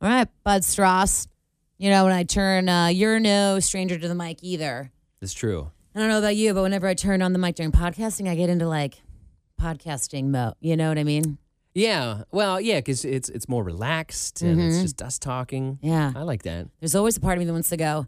All right, Bud Stross. You know, when I turn, uh, you're no stranger to the mic either. It's true. I don't know about you, but whenever I turn on the mic during podcasting, I get into like podcasting mode. You know what I mean? Yeah. Well, yeah, because it's it's more relaxed and Mm-hmm. it's just us talking. Yeah. I like that. There's always a part of me that wants to go,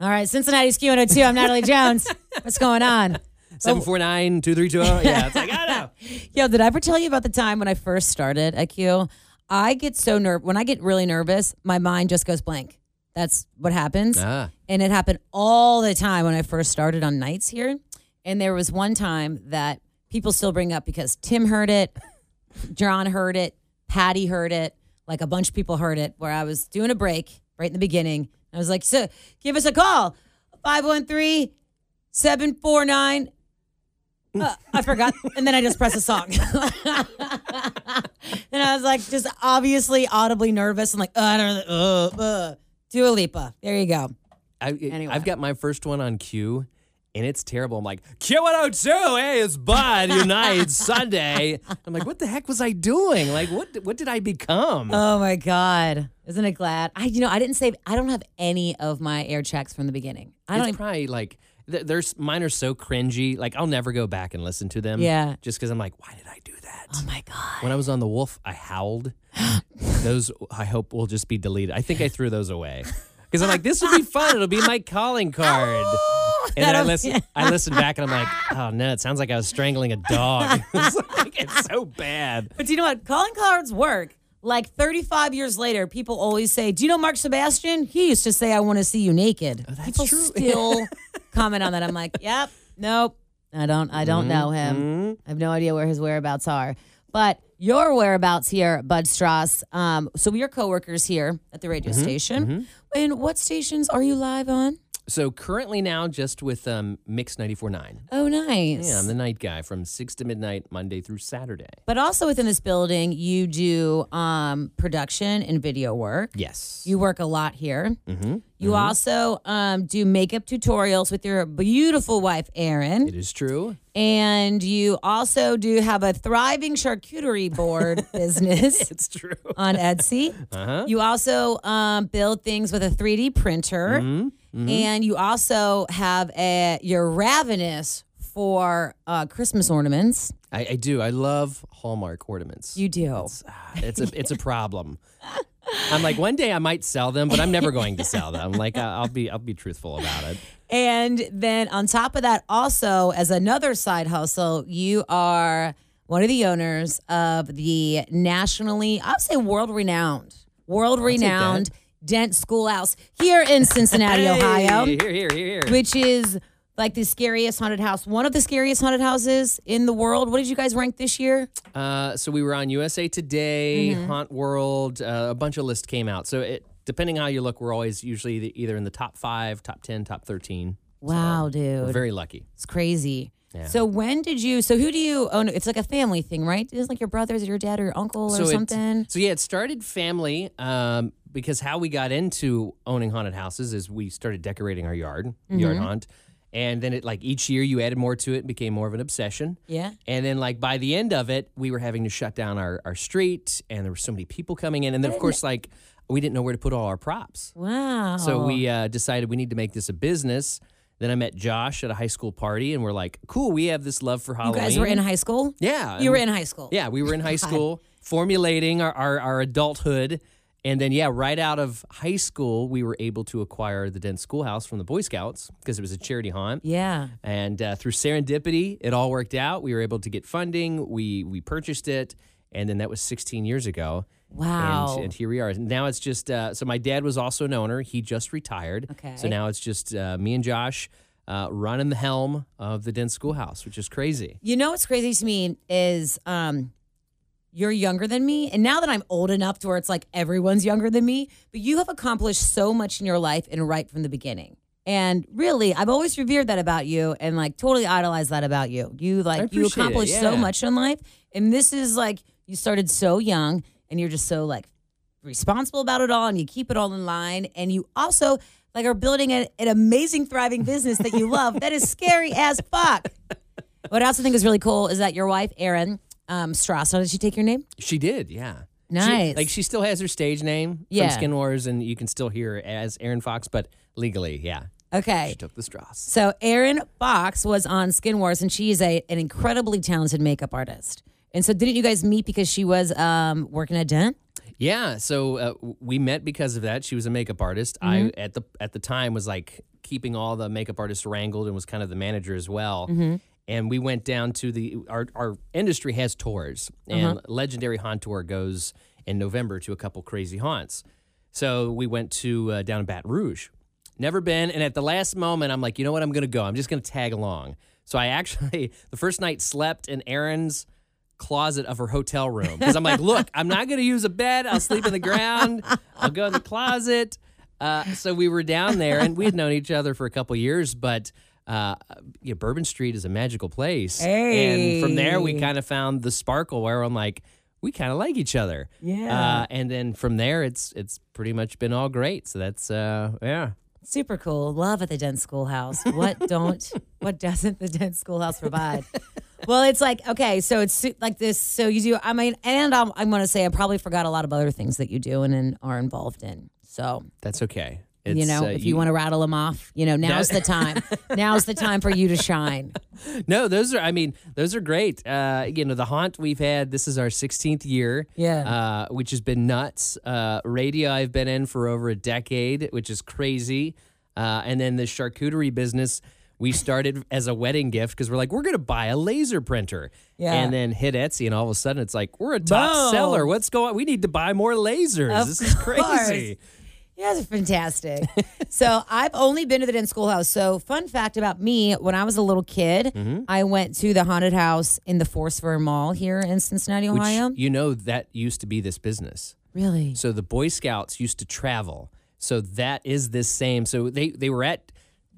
all right, Cincinnati's Q102. I'm Natalie Jones. What's going on? Seven four nine two three two zero. Yeah, it's like I know. Yo, did I ever tell you about the time when I first started at Q? I get so nervous. When I get really nervous, my mind just goes blank. That's what happens. Ah, And it happened all the time when I first started on nights here. And there was one time that people still bring up because Tim heard it, John heard it, Patty heard it, like a bunch of people heard it, where I was doing a break right in the beginning. I was like, so give us a call 513 749. Uh, I forgot. And then I just pressed a song. and I was like, just obviously audibly nervous. I'm like, uh, I don't know. Uh, uh. Dua Lipa. There you go. I, Anyway. I've got my first one on cue, and it's terrible. I'm like Q one hundred two. Hey, it's Bud. Unite Sunday. I'm like, what the heck was I doing? Like, what what did I become? Oh my God. Isn't it glad? I, you know, I didn't save, I don't have any of my air checks from the beginning. I don't it's even, probably like th- there's mine are so cringy. Like I'll never go back and listen to them. Yeah. Just because I'm like, why did I do that? oh my God. When I was on the Wolf, I howled. those I hope will just be deleted. I think I threw those away because I'm like, this will be fun. It'll be my calling card. And then I listen, I listen back and I'm like, oh no, it sounds like I was strangling a dog. it's, like, it's so bad. But do you know what? Calling cards work. Like 35 years later, people always say, Do you know Mark Sebastian? He used to say, I want to see you naked. Oh, people true. still comment on that. I'm like, Yep, nope. I don't I don't know him. I have no idea where his whereabouts are. But your whereabouts here, Bud Stross. Um, so we are coworkers here at the radio station. And what stations are you live on? So currently now just with um, Mix 94.9. Oh, nice. Yeah, I'm the night guy from 6 to midnight, Monday through Saturday. But also within this building, you do um, production and video work. Yes. You work a lot here. Mm-hmm. You also um, do makeup tutorials with your beautiful wife, Erin. it is true. And you also do have a thriving charcuterie board business It's true. on Etsy. Uh-huh. You also um, build things with a 3D printer. Mm-hmm. And you also have a, you're ravenous for uh, Christmas ornaments. I, I do. I love Hallmark ornaments. You do. It's a it's a problem. I'm like one day I might sell them, but I'm never going to sell them. Like I'll be I'll be truthful about it. And then on top of that, also as another side hustle, you are one of the owners of the nationally, I would say world renowned, world renowned Dent Schoolhouse here in Cincinnati, Ohio, Here, here, here, here. which is like the scariest haunted house, one of the scariest haunted houses in the world. What did you guys rank this year? Uh, so we were on USA Today, Mm-hmm. Haunt World. Uh, a bunch of lists came out. So it depending how you look, we're always usually the- either in the top five, top ten, top thirteen. Wow, We're dude. very lucky. It's crazy. So when did you? So who do you own? It's like a family thing, right? It's like your brothers or your dad or your uncle or so it- something. so yeah, it started family um, because how we got into owning haunted houses is we started decorating our yard, Mm-hmm. yard haunt, and then it like each year you added more to it, and became more of an obsession. Yeah. And then, like by the end of it, we were having to shut down our, our street, and there were so many people coming in, and then of course, like we didn't know where to put all our props. Wow. So we uh, decided we need to make this a business. Then I met Josh at a high school party, and we're like, "Cool, we have this love for Halloween." You guys were in high school? yeah, You were in high school. yeah, we were in high school formulating our, our, our adulthood. And then, yeah, right out of high school, we were able to acquire the Dent Schoolhouse from the Boy Scouts because it was a charity haunt. Yeah. And uh, through serendipity, it all worked out. We were able to get funding. We we purchased it, and then that was 16 years ago. Wow. And, and here we are. Now it's just uh, so my dad was also an owner. He just retired. Okay. So now it's just uh, me and Josh uh, running the helm of the Dent Schoolhouse, which is crazy. You know what's crazy to me is um you're younger than me. And now that I'm old enough to where it's like everyone's younger than me, but you have accomplished so much in your life and right from the beginning. And really, I've always revered that about you and like totally idolized that about you. You like you appreciate it, accomplished so much in life. And this is like you started so young and you're just so like responsible about it all and you keep it all in line. And you also like are building a, an amazing, thriving business that you love that is scary as fuck. What I also think is really cool is that your wife, Erin um, Stross, how did she take your name? She did, yeah. She- Nice. like she still has her stage name Yeah. from Skin Wars, and you can still hear her as Erin Fox, but legally, yeah, Okay. she took the Stross. So Erin Fox was on Skin Wars, and she is a an incredibly talented makeup artist. And so, didn't you guys meet because she was um, working at Dent? Yeah, so uh, we met because of that. She was a makeup artist. I at the at the time was like keeping all the makeup artists wrangled and was kind of the manager as well. And we went down to the our our industry has tours, and Legendary Haunt Tour goes in November to a couple crazy haunts. So we went to uh, down in Baton Rouge. Never been, and at the last moment, I'm like, you know what? I'm gonna go. I'm just gonna tag along. So I actually the first night slept in Erin's closet of her hotel room because I'm like, look, I'm not going to use a bed. I'll sleep in the ground. I'll go in the closet. Uh, so we were down there, and we had known each other for a couple years, but. Uh, yeah, Bourbon Street is a magical place, and from there we kind of found the sparkle where I'm like, we kind of like each other. Yeah. Uh, and then from there, it's it's pretty much been all great. So that's uh, yeah. Super cool. Love at the Dent Schoolhouse. What don't, what doesn't the Dent Schoolhouse provide? well, it's like, okay, so it's like this. So you do, I mean, and I'm, I'm going to say I probably forgot a lot of other things that you do and, and are involved in. So, That's okay. You know, uh, if you, want to rattle them off, you know, now's the time. now's the time for you to shine. No, those are. I mean, those are great. Uh, you know, the haunt we've had. This is our 16th year. Yeah. Uh, which has been nuts. Uh, radio I've been in for over a decade, which is crazy. Uh, and then the charcuterie business. We started as a wedding gift because we're like, we're going to buy a laser printer. Yeah. And then hit Etsy, and all of a sudden it's like, we're a top Boom. seller. What's going on? We need to buy more lasers. Of this is course. crazy. You guys are fantastic. so I've only been to the Dent Schoolhouse. So fun fact about me: when I was a little kid, Mm-hmm. I went to the haunted house in the Forest Fair Mall here in Cincinnati, Which, Ohio. you know, that used to be this business. really? So the Boy Scouts used to travel. So that is this same. So they they were at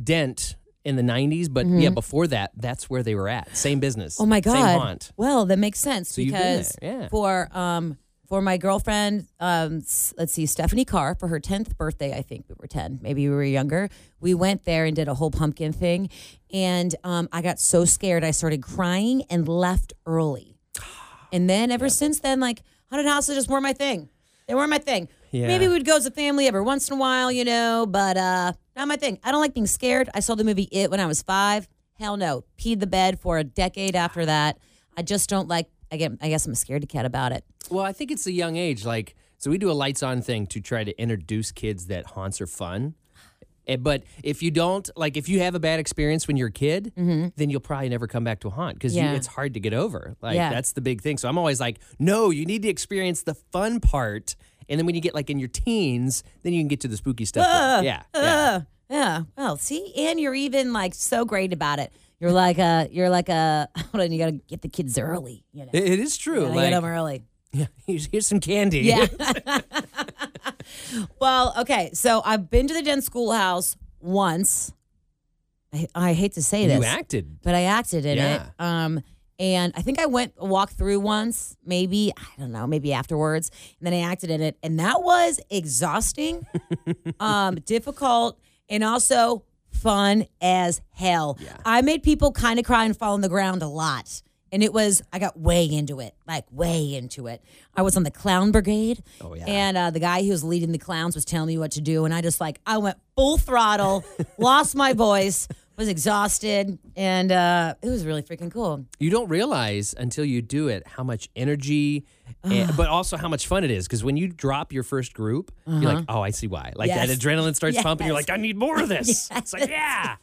Dent in the 90s, but yeah, before that, that's where they were at. Same business. Mm-hmm. Oh my God! Same haunt. Well, that makes sense you've been because there, yeah. for um for my girlfriend, um, let's see, Stephanie Carr for her tenth birthday, I think we were ten, maybe we were younger. We went there and did a whole pumpkin thing, and um, I got so scared I started crying and left early. And then ever since then, like haunted houses just weren't my thing. They weren't my thing. Yeah. Maybe we'd go as a family every once in a while, you know, but uh, not my thing. I don't like being scared. I saw the movie It when I was five. Hell no. Peed the bed for a decade after that. I just don't like. I guess I'm a scaredy cat about it. Well, I think it's a young age. Like, so we do a lights on thing to try to introduce kids that haunts are fun. Eh, But if you don't, like, if you have a bad experience when you're a kid, then you'll probably never come back to a haunt because Mm-hmm. Yeah. it's hard to get over. Like, Yeah. that's the big thing. So I'm always like, no, you need to experience the fun part. And then when you get like in your teens, then you can get to the spooky stuff. yeah. yeah. Uh, yeah. Well, see, and you're even like so great about it. You're like a. You're like a. Hold on. You got to get the kids early. You know. It- it is true. Gotta Like, get them early. yeah, here's, here's some candy. Yeah. well, okay. So I've been to the Dent Schoolhouse once. I, I hate to say this. you acted. but I acted in Yeah. it. Um, and I think I went walked through once, maybe I don't know, maybe afterwards, and then I acted in it, and that was exhausting, um, difficult, and also fun as hell. Yeah. I made people kind of cry and fall on the ground a lot. And it was, I got way into it, like way into it. I was on the clown brigade. Oh, yeah. And uh, the guy who was leading the clowns was telling me what to do. And I just like, I went full throttle, lost my voice, was exhausted. And uh, it was really freaking cool. You don't realize until you do it how much energy, and, but also how much fun it is. Because when you drop your first group, you're like, oh, I see why. Like that adrenaline starts pumping. You're like, I need more of this. It's like, yeah.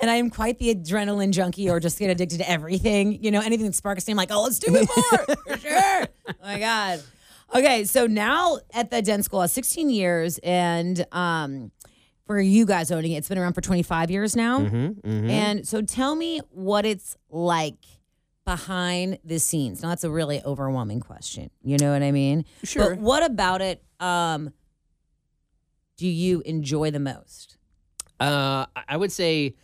And I am quite the adrenaline junkie or just get addicted to everything. You know, anything that sparks me, I'm like, oh, let's do it more. For sure. Oh my God. Okay, so now at the Dent School, uh, 16 years, and um, for you guys owning it, it's been around for 25 years now. Mm-hmm, And so tell me what it's like behind the scenes. Now, that's a really overwhelming question. You know what I mean? Sure. But what about it um, do you enjoy the most? Uh, I- I would say,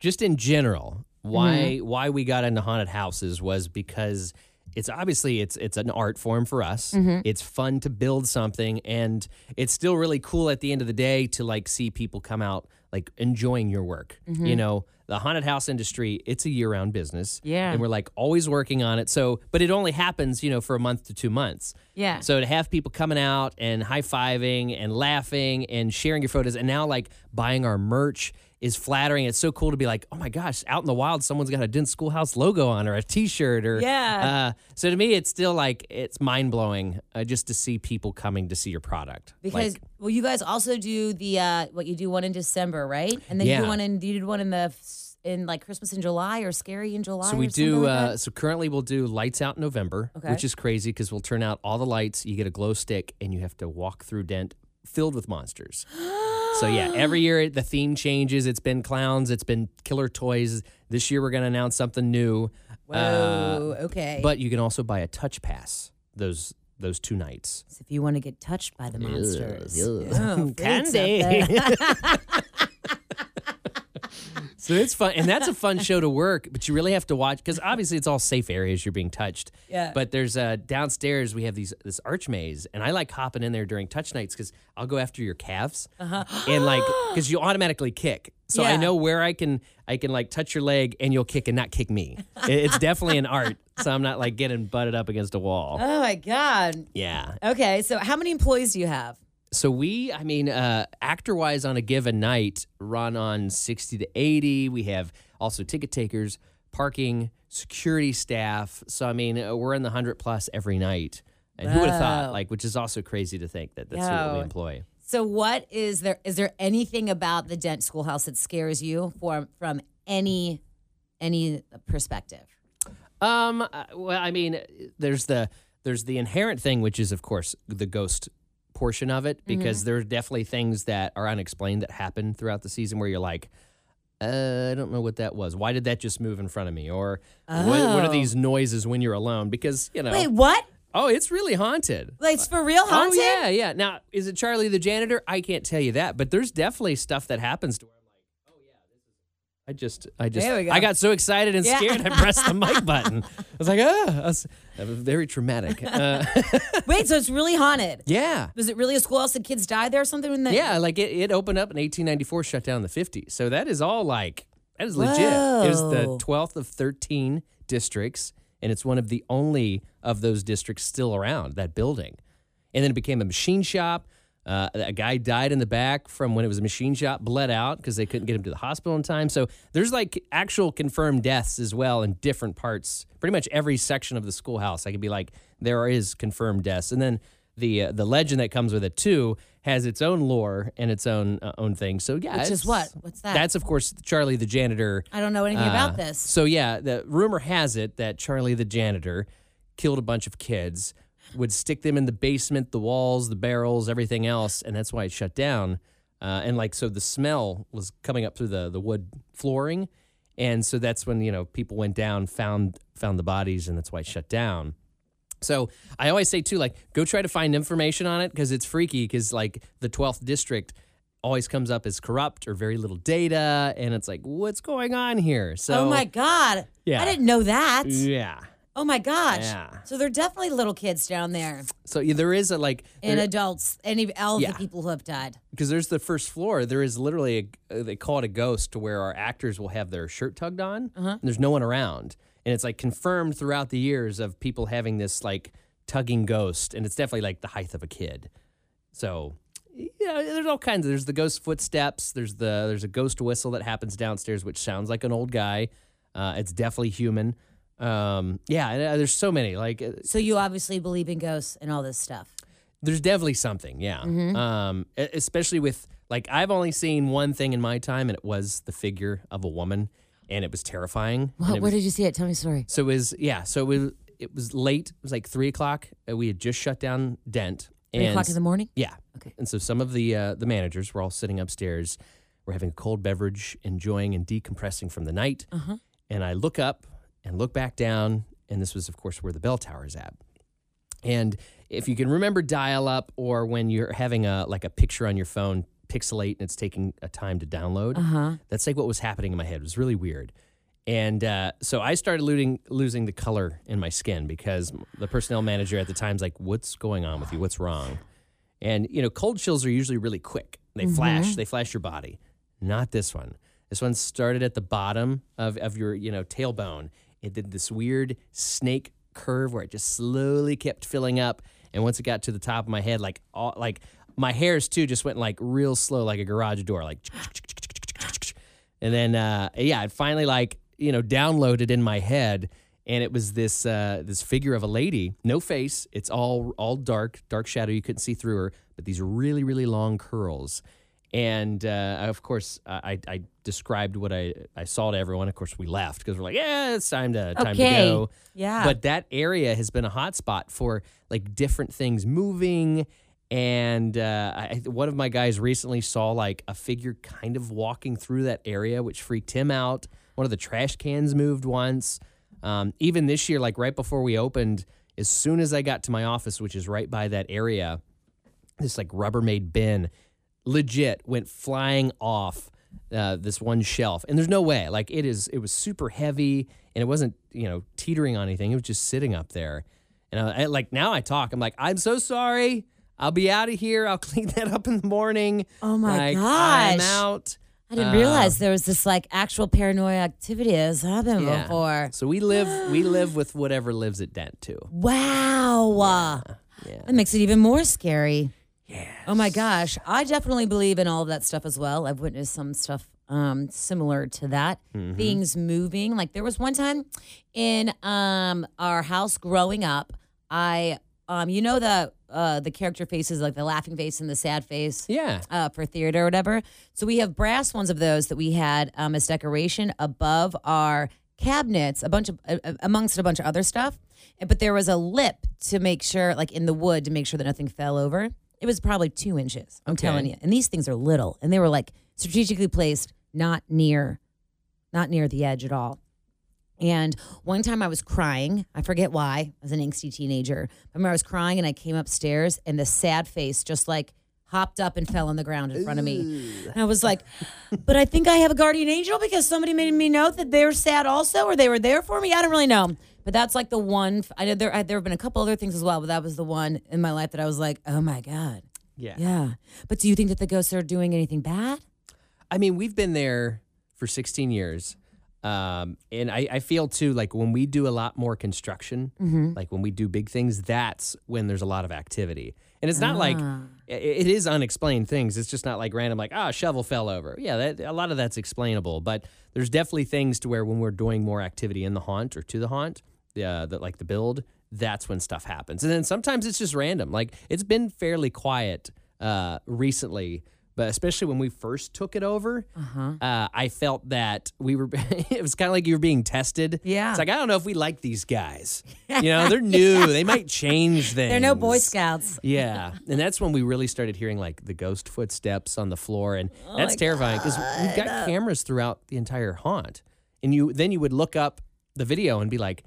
just in general, why Mm-hmm. why we got into haunted houses was because it's obviously it's it's an art form for us. Mm-hmm. It's fun to build something, and it's still really cool at the end of the day to like see people come out like enjoying your work. Mm-hmm. You know, the haunted house industry, it's a year-round business. Yeah. And we're like always working on it. So, but it only happens, you know, for a month to 2 months. Yeah. So to have people coming out and high-fiving and laughing and sharing your photos and now like buying our merch is flattering. It's so cool to be like, oh my gosh, out in the wild, someone's got a Dent Schoolhouse logo on or a T-shirt or Yeah. Uh, so to me, it's still like it's mind blowing uh, just to see people coming to see your product. Because Like, well, you guys also do the uh, what you do one in December, right? And then you do one in you did one in the in like Christmas in July or Scary in July. so we do. like Uh, so currently, we'll do lights out in November, Okay. which is crazy because we'll turn out all the lights. You get a glow stick, and you have to walk through Dent filled with monsters. so yeah, every year the theme changes. It's been clowns. It's been killer toys. This year we're going to announce something new. Whoa. okay. But you can also buy a touch pass those those two nights. So if you want to get touched by the monsters. Oh, Candy. So it's fun, and that's a fun show to work. But you really have to watch because obviously it's all safe areas you're being touched. Yeah. But there's uh, downstairs we have these this arch maze, and I like hopping in there during touch nights because I'll go after your calves, uh-huh. and like because you automatically kick. So I know where I can I can like touch your leg and you'll kick and not kick me. It's definitely an art, so I'm not like getting butted up against a wall. oh my god. Yeah. Okay, so how many employees do you have? So we, I mean, uh, actor wise on a given night, run on 60 to 80. We have also ticket takers, parking, security staff. So, I mean, uh, we're in the 100 plus every night. And who would have thought? Like, which is also crazy to think that that's what we employ. So what is there is there anything about the Dent Schoolhouse that scares you from from any any perspective? Um, uh, well, I mean, there's the there's the inherent thing, which is of course the ghost portion of it, because there are definitely things that are unexplained that happen throughout the season where you're like, uh, I don't know what that was. Why did that just move in front of me? Or what, what are Oh. these noises when you're alone? Because you know, Wait, what? oh, it's really haunted. Like it's for real haunted? Oh yeah, yeah. Now, is it Charlie the janitor? I can't tell you that, but there's definitely stuff that happens to where I'm like, oh yeah, this is. I just, I just, go. I got so excited and Yeah. scared, I pressed the mic button. I was like, ah, was, that was very traumatic. Uh, Wait, so it's really haunted. yeah. Was it really a schoolhouse that kids died there or something? When the, Yeah, like it, it opened up in 1894, shut down in the 50s. So that is all like, that is legit. It was the Whoa. 12th of 13 districts, and it's one of the only of those districts still around, that building. And then it became a machine shop. Uh, a guy died in the back from when it was a machine shop, bled out because they couldn't get him to the hospital in time. So there's like actual confirmed deaths as well in different parts. Pretty much every section of the schoolhouse, I could be like, there is confirmed deaths. And then the uh, the legend that comes with it too has its own lore and its own uh, own thing. So yeah, Which is what? What's that? That's of course Charlie the janitor. I don't know anything uh, about this. So yeah, the rumor has it that Charlie the janitor killed a bunch of kids, would stick them in the basement, the walls, the barrels, everything else, and that's why it shut down. Uh, and like so, the smell was coming up through the the wood flooring, and so that's when you know people went down, found found the bodies, and that's why it shut down. So I always say too, like, go try to find information on it because it's freaky. Because like the twelfth district always comes up as corrupt or very little data, and it's like, what's going on here? So oh my god. Yeah. I didn't know that. yeah. Oh my gosh. Yeah. So they're definitely little kids down there So yeah, there is a like and there- adults and all Yeah. the people who have died. because there's the first floor. There is literally a uh, they call it a ghost to where our actors will have their shirt tugged on. And there's no one around, and it's like confirmed throughout the years of people having this like tugging ghost, and it's definitely like the height of a kid. So yeah, there's all kinds of. There's the ghost footsteps. There's the there's a ghost whistle that happens downstairs, which sounds like an old guy. Uh, it's definitely human. Um, yeah, and, uh, there's so many. Like uh, So you obviously believe in ghosts and all this stuff. there's definitely something, yeah. Um, e- especially with like I've only seen one thing in my time, and it was the figure of a woman, and it was terrifying. What, where was- did you see it? Tell me a story. so it was yeah. So it was, it was late. It was like three o'clock. We had just shut down Dent. Three and o'clock in the morning? yeah. Okay. And so some of the uh, the managers were all sitting upstairs. We're having a cold beverage, enjoying and decompressing from the night. Uh-huh. And I look up and look back down, and this was, of course, where the bell tower is at. And if you can remember dial up, or when you're having a like a picture on your phone pixelate and it's taking a time to download, Uh-huh. that's like what was happening in my head. It was really weird. And uh, so I started losing losing the color in my skin because the personnel manager at the time's like, "What's going on with you? What's wrong?" And you know, cold chills are usually really quick. They flash. They flash your body. Not this one. This one started at the bottom of, of your, you know, tailbone. It did this weird snake curve where it just slowly kept filling up. And once it got to the top of my head, like all like my hairs too just went like real slow, like a garage door, like and then uh, yeah, it finally like you know downloaded in my head, and it was this uh, this figure of a lady, no face. It's all all dark, dark shadow. You couldn't see through her, but these really really long curls. And uh, of course, I, I described what I, I saw to everyone. Of course, we left because we're like, yeah, it's time to time Okay. to go. Yeah. But that area has been a hot spot for like different things moving. And uh, I, one of my guys recently saw like a figure kind of walking through that area, which freaked him out. One of the trash cans moved once. Um, even this year, like right before we opened, as soon as I got to my office, which is right by that area, this like Rubbermaid bin legit went flying off uh, this one shelf. And there's no way. Like it is it was super heavy and it wasn't you know teetering on anything. It was just sitting up there. And I, I- like now i talk i'm like i'm so sorry. I'll be out of here. I'll clean that up in the morning. Oh my like, i'm out. I didn't Uh, realize there was this like actual paranoia activity has happened Yeah. before. so we live we live with whatever lives at dent too. Wow. yeah. That makes it even more scary. Yeah. Oh my gosh. I definitely believe in all of that stuff as well. I've witnessed some stuff um, similar to that. Mm-hmm. Things moving. Like there was one time in um, our house growing up, I um, you know the uh, the character faces like the laughing face and the sad face yeah uh, for theater or whatever. So we have brass ones of those that we had um, as decoration above our cabinets, a bunch of uh, amongst a bunch of other stuff. But there was a lip to make sure, like in the wood, to make sure that nothing fell over. It was probably two inches. I'm Okay. telling you. And these things are little, and they were like strategically placed, not near, not near the edge at all. And one time I was crying. I forget why. I was an angsty teenager. I remember I was crying and I came upstairs and the sad face just like hopped up and fell on the ground in front of me. And I was like, but I think I have a guardian angel because somebody made me know that they're sad also or they were there for me. I don't really know. But that's like the one. I know there, I, there have been a couple other things as well, but that was the one in my life that I was like, oh my God. yeah Yeah. But do you think that the ghosts are doing anything bad? I mean, we've been there for 16 years. Um, and I, I feel too like when we do a lot more construction, like when we do big things, that's when there's a lot of activity. And it's not like Ah. it is unexplained things. It's just not like random, like, ah, a shovel fell over. Yeah, that, a lot of that's explainable. But there's definitely things to where when we're doing more activity in the haunt or to the haunt, uh, that like the build, that's when stuff happens. And then sometimes it's just random. Like it's been fairly quiet uh, recently, but especially when we first took it over, Uh-huh. uh, I felt that we were. it was kind of like you were being tested. Yeah. it's like I don't know if we like these guys. You know, they're new. They might change things. They're no Boy Scouts. Yeah, and that's when we really started hearing like the ghost footsteps on the floor, and that's terrifying because we've got cameras throughout the entire haunt, and you then you would look up the video and be like,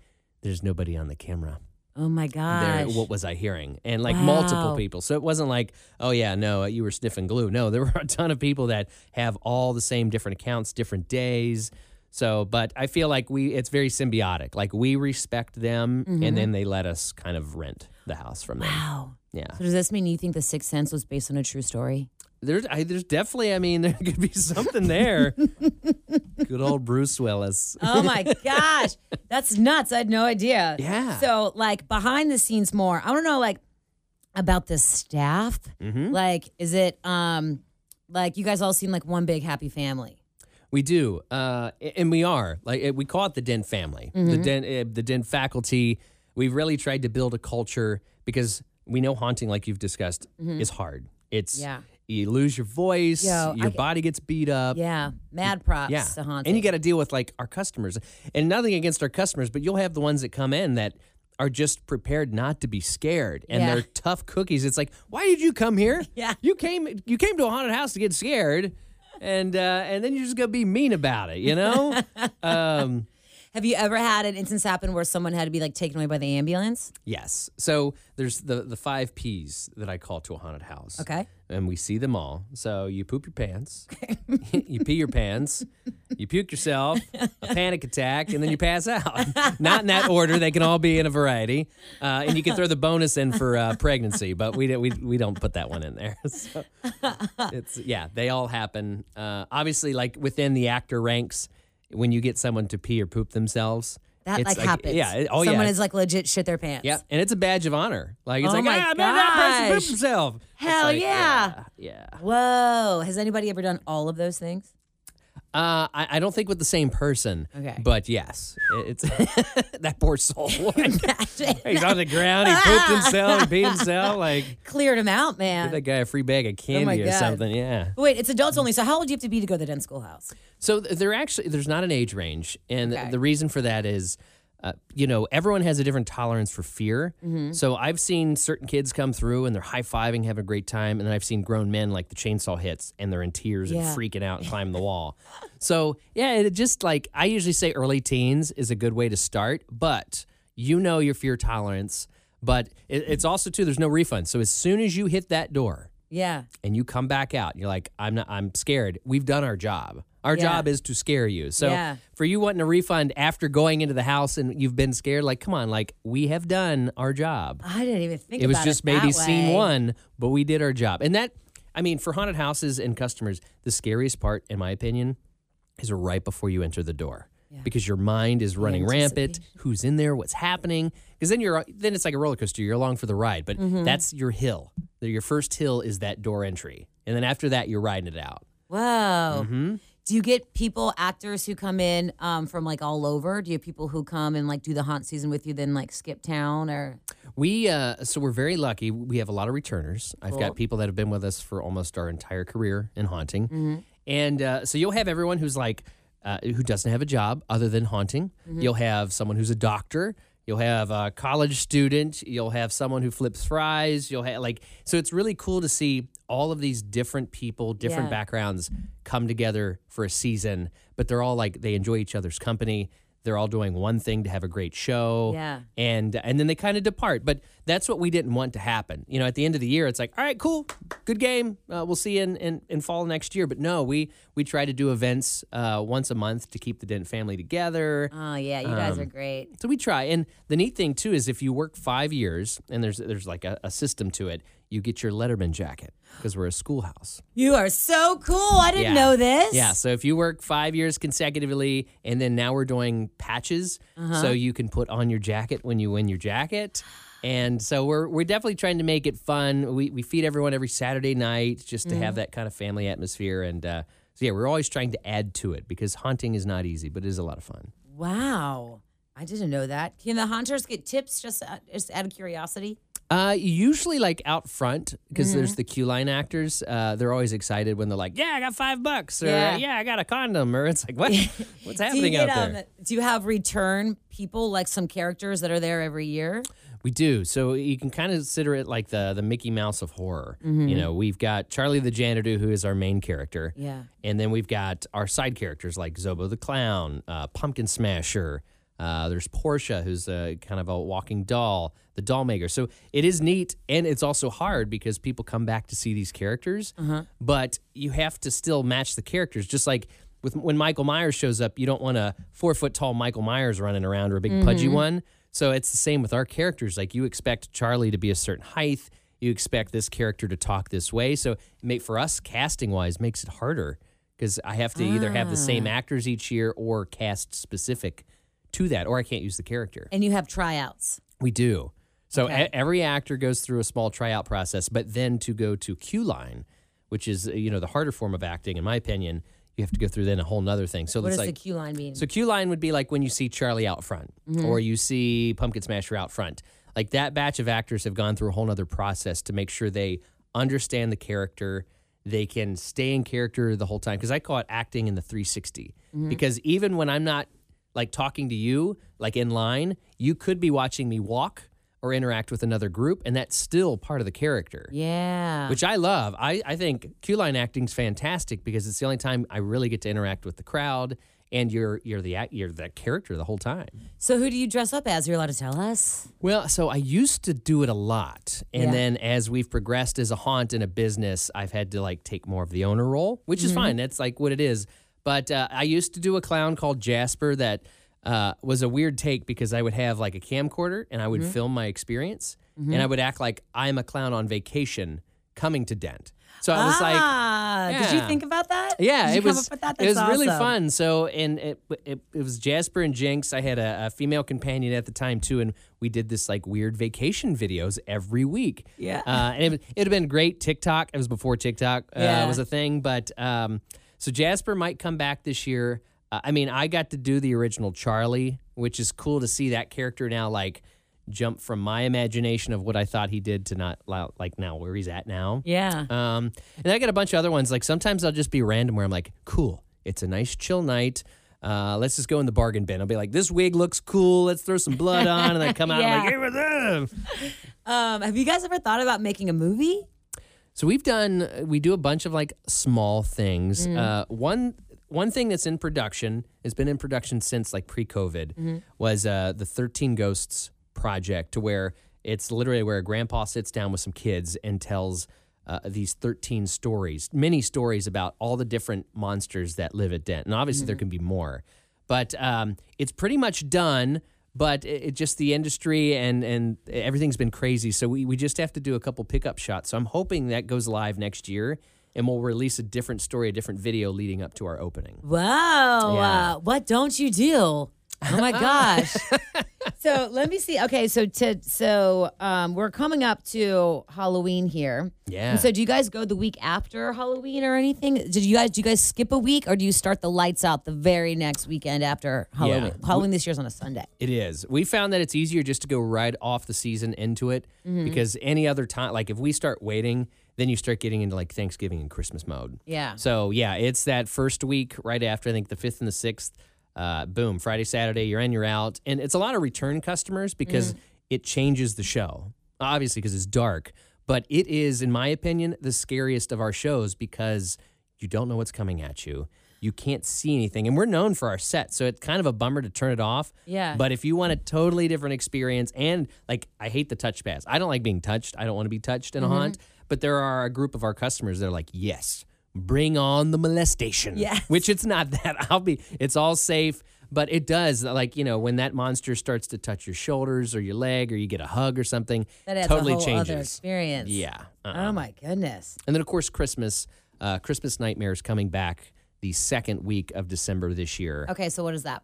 "There's nobody on the camera." Oh my There, gosh. what was I hearing? And like multiple people, so it wasn't like, "Oh yeah, no, you were sniffing glue." No, there were a ton of people that have all the same different accounts, different days. So, but I feel like we it's very symbiotic. Like we respect them, and mm-hmm. then they let us kind of rent the house from them. Wow. Yeah. So does this mean you think The Sixth Sense was based on a true story? There's, I, there's definitely. I mean, there could be something there. Good old Bruce Willis. Oh my gosh. That's nuts. I had no idea. Yeah. So like behind the scenes more. I want to know like about the staff. Mm-hmm. Like is it um like you guys all seem like one big happy family? We do, uh, and we are like we call it the Dent family, Mm-hmm. the Dent, uh, the Dent faculty. We've really tried to build a culture because we know haunting, like you've discussed, is hard. It's Mm-hmm. Yeah. You lose your voice, Yo, your I- body gets beat up. Yeah. Mad props Yeah. to. And you got to deal with like our customers. And nothing against our customers, but you'll have the ones that come in that are just prepared not to be scared and Yeah. they're tough cookies. It's like, why did you come here? Yeah. You came you came to a haunted house to get scared and uh and then you're just going to be mean about it, you know? um Have you ever had an instance happen where someone had to be like taken away by the ambulance? Yes. So there's the the five P's that I call to a haunted house. Okay. And we see them all. So you poop your pants, you pee your pants, you puke yourself, a panic attack, and then you pass out. Not in that order. They can all be in a variety, uh, and you can throw the bonus in for uh, pregnancy, but we don't- we we don't put that one in there. So it's yeah, they all happen. Uh, obviously, like within the actor ranks, when you get someone to pee or poop themselves, That it's like, happens. Yeah. Oh Someone yeah. is like legit shit their pants. Yeah, and it's a badge of honor. Like it's Oh like, my ah, man, that person gosh. pooped himself. It's Hell like, yeah. yeah. Whoa. Has anybody ever done all of those things? Uh, I, I don't think with the same person. Okay. But yes, it's that poor soul. He's on the ground. He pooped himself. He peed himself. Like Cleared him out, man. give that guy a free bag of candy Oh or God. something. Yeah. Wait, it's adults only. So how old do you have to be to go to the Dent Schoolhouse? So there actually there's not an age range, and Okay. the reason for that is, uh, you know, everyone has a different tolerance for fear. Mm-hmm. So I've seen certain kids come through and they're high fiving, having a great time, and then I've seen grown men like the chainsaw hits and they're in tears Yeah. and freaking out and climbing the wall. So yeah, it just like I usually say, early teens is a good way to start, but you know your fear tolerance. But it, it's also too there's no refund. So as soon as you hit that door, Yeah. and you come back out you're like i'm not i'm scared we've done our job our Yeah. job is to scare you. So Yeah. for you wanting a refund after going into the house and you've been scared like come on like we have done our job. I didn't even think it was just it maybe scene one but we did our job. And that i mean for haunted houses and customers the scariest part in my opinion is right before you enter the door. Because your mind is running rampant. who's in there? What's happening? Because then you're then it's like a roller coaster. You're along for the ride but Mm-hmm. that's your hill. Your first hill is that door entry. And then after that you're riding it out. Whoa. Mm-hmm. Do you get people, actors who come in um, from like all over? Do you have people who come and like do the haunt season with you, then like skip town or? We uh, so we're very lucky. We have a lot of returners. I've got people that have been with us for almost our entire career in haunting, Mm-hmm. and uh, so you'll have everyone who's like uh, who doesn't have a job other than haunting. Mm-hmm. You'll have someone who's a doctor. You'll have a college student. You'll have someone who flips fries. You'll have like so it's really cool to see all of these different people, different Yeah. backgrounds come together for a season, but they're all like they enjoy each other's company. They're all doing one thing to have a great show Yeah. and and then they kind of depart. But that's what we didn't want to happen. You know, at the end of the year, it's like, all right, cool, good game. Uh, we'll see you in, in in fall next year. But no, we we try to do events uh, once a month to keep the Dent family together. Oh yeah, you guys are great. So we try. And the neat thing too is if you work five years and there's there's like a, a system to it, you get your Letterman jacket because we're a schoolhouse. You are so cool. I didn't Yeah. know this. Yeah. So if you work five years consecutively, and then now we're doing patches, Uh-huh. so you can put on your jacket when you win your jacket. And so we're we're definitely trying to make it fun. We we feed everyone every Saturday night just to Mm-hmm. have that kind of family atmosphere. And uh, so yeah, we're always trying to add to it because hunting is not easy, but it is a lot of fun. Wow. I didn't know that. Can the hunters get tips just out, just out of curiosity? Uh, usually like out front because Mm-hmm. there's the queue line actors. Uh, they're always excited when they're like, "Yeah, I got five bucks," or Yeah. "Yeah, I got a condom," or it's like, "What? What's happening get, out there?" um, do you have return people like some characters that are there every year? We do. So you can kind of consider it like the the Mickey Mouse of horror. Mm-hmm. You know, we've got Charlie the janitor, who is our main character, Yeah. and then we've got our side characters like Zobo the clown, uh, Pumpkin Smasher. Uh, there's Portia, who's a kind of a walking doll, the doll maker. So it is neat, and it's also hard because people come back to see these characters, uh-huh. but you have to still match the characters. Just like with when Michael Myers shows up, you don't want a four foot tall Michael Myers running around or a big pudgy mm-hmm. one. So it's the same with our characters. Like you expect Charlie to be a certain height, you expect this character to talk this way. So may, for us, casting wise, makes it harder because I have to either have the same ah. actors each year or cast specific to that, or I can't use the character. And you have tryouts. We do. So Okay. e- every actor goes through a small tryout process, but then to go to Q line, which is you know the harder form of acting, in my opinion, you have to go through then a whole nother thing. So What it's does like the Q line mean? so Q line would be like when you see Charlie out front mm-hmm. or you see Pumpkin Smasher out front. Like that batch of actors have gone through a whole nother process to make sure they understand the character. They can stay in character the whole time. Because I call it acting in the 360. Mm-hmm. Because even when I'm not like talking to you, like in line, you could be watching me walk or interact with another group, and that's still part of the character yeah. which I love. I, I think Q line acting's fantastic because it's the only time I really get to interact with the crowd and you're you're the you're that character the whole time. So who do you dress up as? You're allowed to tell us. Well, so I used to do it a lot. And Yeah. then as we've progressed as a haunt in a business, I've had to like take more of the owner role, which is mm-hmm. fine. That's like what it is. But uh, I used to do a clown called Jasper that uh, was a weird take because I would have like a camcorder and I would film my experience and I would act like I'm a clown on vacation coming to Dent. So I was like, ah, did you think about that? yeah, it was. that? it was That's really fun. So, and it, it it was Jasper and Jinx. I had a, a female companion at the time too, and we did this like weird vacation videos every week. Yeah. uh, and it it'd have been great. TikTok. It was before TikTok uh, Yeah. was a thing, but um, so Jasper might come back this year. Uh, I mean, I got to do the original Charlie, which is cool to see that character now like jump from my imagination of what I thought he did to not like now where he's at now. Yeah. Um, and I got a bunch of other ones. Like sometimes I'll just be random where I'm like, cool, it's a nice chill night. Uh, let's just go in the bargain bin. I'll be like, this wig looks cool. Let's throw some blood on. And I come out Yeah. I'm like, here with them. Um, have you guys ever thought about making a movie? So we've done, we do a bunch of like small things. Mm. Uh, one, one thing that's in production has been in production since like pre-COVID Mm-hmm. was uh, the 13 Ghosts project to where it's literally where a grandpa sits down with some kids and tells uh, these 13 stories, many stories about all the different monsters that live at Dent. And obviously there can be more, but um, it's pretty much done. But it, it just the industry and and everything's been crazy, so we, we just have to do a couple pickup shots. So I'm hoping that goes live next year, and we'll release a different story, a different video leading up to our opening. Wow. Yeah. Uh, what don't you do? Oh my gosh. So let me see. Okay, so to so um we're coming up to Halloween here. Yeah. And so do you guys go the week after Halloween or anything? Did you guys do you guys skip a week or do you start the lights out the very next weekend after Halloween? Yeah. Halloween this year's on a Sunday. It is. We found that it's easier just to go right off the season into it because any other time, like if we start waiting, then you start getting into like Thanksgiving and Christmas mode. Yeah. So yeah, it's that first week right after I think the fifth and the sixth. Uh, boom, Friday, Saturday, you're in, you're out, and it's a lot of return customers because it changes the show. Obviously, because it's dark, but it is, in my opinion, the scariest of our shows because you don't know what's coming at you. You can't see anything, and we're known for our set, so it's kind of a bummer to turn it off. Yeah. But if you want a totally different experience, and like I hate the touch pass, I don't like being touched. I don't want to be touched in Mm-hmm. a haunt. But there are a group of our customers that are like, yes, bring on the molestation. Yes. Which it's not that. I'll be. It's all safe. But it does, like, you know, when that monster starts to touch your shoulders or your leg or you get a hug or something, That totally a whole changes. other experience. Yeah. uh-uh. Oh my goodness. And then, of course, Christmas. Uh, Christmas Nightmares coming back the second week of December this year. Okay, so what is that?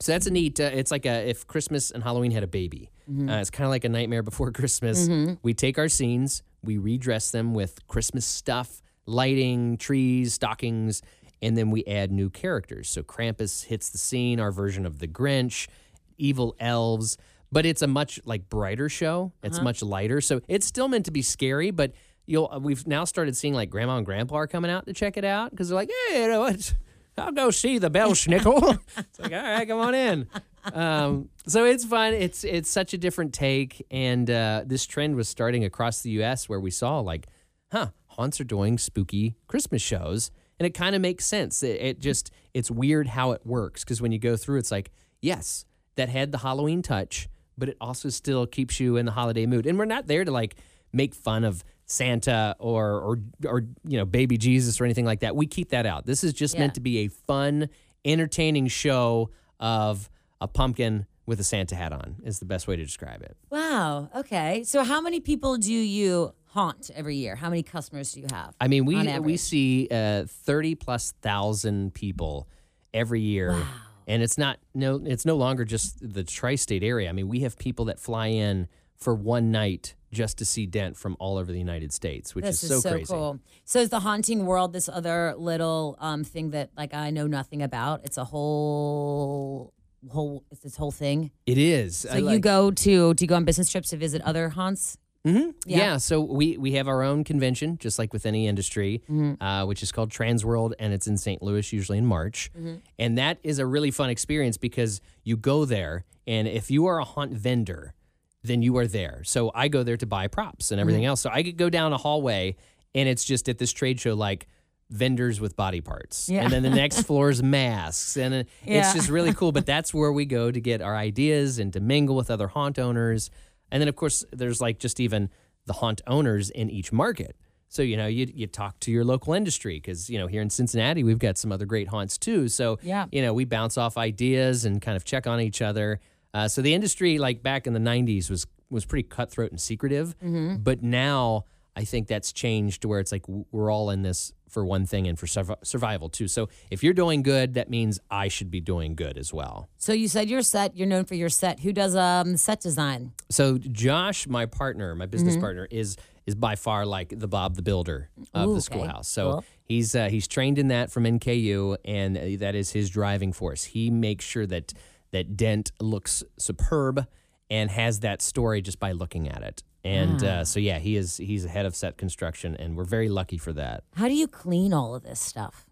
So that's a neat. Uh, it's like a if Christmas and Halloween had a baby. Uh, it's kind of like a Nightmare Before Christmas. We take our scenes, we redress them with Christmas stuff, lighting, trees, stockings, and then we add new characters. So Krampus hits the scene, our version of the Grinch, evil elves. But it's a much like brighter show. It's much lighter, so it's still meant to be scary. But you'll we've now started seeing like grandma and grandpa are coming out to check it out because they're like, hey, you know what? I'll go see the Belsnickel. it's like, all right, come on in. Um, so it's fun. It's it's such a different take, and uh, this trend was starting across the U.S. where we saw like, huh, haunts are doing spooky Christmas shows, and it kind of makes sense. It, it just it's weird how it works because when you go through, it's like, yes, that had the Halloween touch, but it also still keeps you in the holiday mood. And we're not there to like make fun of Santa or or or you know baby Jesus or anything like that. We keep that out. This is just Yeah. meant to be a fun, entertaining show of a pumpkin with a Santa hat on. Is the best way to describe it. Wow. Okay. So how many people do you haunt every year? How many customers do you have? I mean, we we see uh, thirty plus thousand people every year, and it's not no it's no longer just the tri-state area. I mean, we have people that fly in for one night just to see Dent from all over the United States, which This is is so, so, crazy. cool. So is the haunting world this other little um, thing that like I know nothing about? It's a whole whole it's this whole thing. It is. So you go to do you go on business trips to visit other haunts? hmm Yeah. Yeah. So we we have our own convention, just like with any industry, Mm-hmm. uh, which is called Transworld, and it's in St. Louis, usually in March. Mm-hmm. And that is a really fun experience because you go there, and if you are a haunt vendor, then you are there. So I go there to buy props and Mm-hmm. everything else. So I could go down a hallway, and it's just at this trade show like. Vendors with body parts. Yeah. And then the next floor is masks. And Yeah. it's just really cool. But that's where we go to get our ideas and to mingle with other haunt owners. And then, of course, there's like just even the haunt owners in each market. So, you know, you, you talk to your local industry because, you know, here in Cincinnati, we've got some other great haunts too. So, Yeah. you know, we bounce off ideas and kind of check on each other. Uh, so the industry, like back in the 90s, was was pretty cutthroat and secretive. But now I think that's changed to where it's like we're all in this for one thing and for survi- survival too. So if you're doing good, that means I should be doing good as well. So you said your set. You're known for your set. Who does um set design? So Josh, my partner, my business Mm-hmm. partner, is is by far like the Bob the Builder of Ooh, the okay. schoolhouse. So Cool. he's uh, he's trained in that from NKU, and uh, that is his driving force. He makes sure that that Dent looks superb and has that story just by looking at it. And Ah. uh, so yeah, he is he's head of set construction, and we're very lucky for that. How do you clean all of this stuff?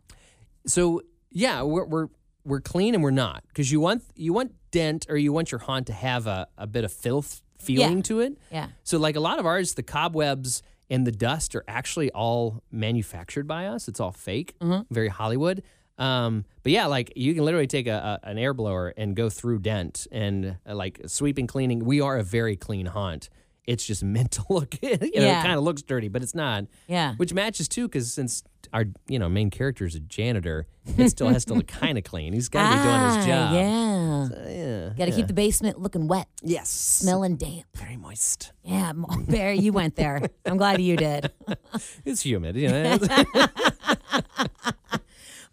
So yeah, we're we're we're clean and we're not because you want you want dent or you want your haunt to have a, a bit of filth feeling Yeah. to it. Yeah. So like a lot of ours, the cobwebs and the dust are actually all manufactured by us. It's all fake, very Hollywood. Um, but yeah, like you can literally take a, a an air blower and go through dent and uh, like sweeping, cleaning. We are a very clean haunt. It's just meant to look, you know, Yeah. it kind of looks dirty, but it's not. Yeah. Which matches too, because since our you know main character is a janitor, it still has to look kind of clean. He's got to be doing his job. Ah, Yeah. Yeah. Got to keep the basement looking wet, Yes. smelling damp. Very moist. Yeah, Barry, you went there. I'm glad you did. It's humid, you know.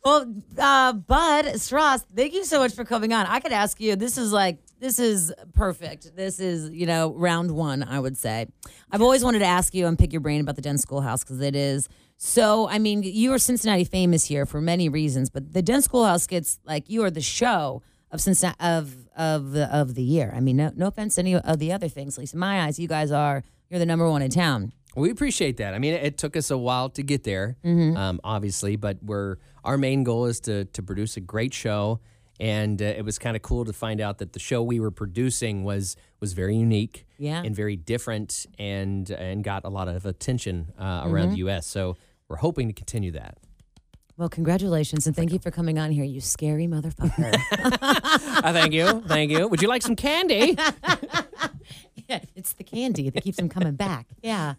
Well, uh, Bud Stross, thank you so much for coming on. I could ask you. This is like this is perfect. This is you know round one. I would say. I've always wanted to ask you and pick your brain about the Dent Schoolhouse because it is so. I mean, you are Cincinnati famous here for many reasons, but the Dent Schoolhouse gets like you are the show of Cincinnati of of the of the year. I mean, no no offense to any of the other things. At least in my eyes, you guys are you're the number one in town. We appreciate that. I mean, it, it took us a while to get there, Mm-hmm. um, obviously, but we're our main goal is to to produce a great show, and uh, it was kind of cool to find out that the show we were producing was was very unique, Yeah. and very different, and and got a lot of attention uh, around Mm-hmm. the U.S. So we're hoping to continue that. Well, congratulations and thank you for coming on here, you scary motherfucker. uh, thank you, thank you. Would you like some candy? Yeah, it's the candy that keeps them coming back. Yeah.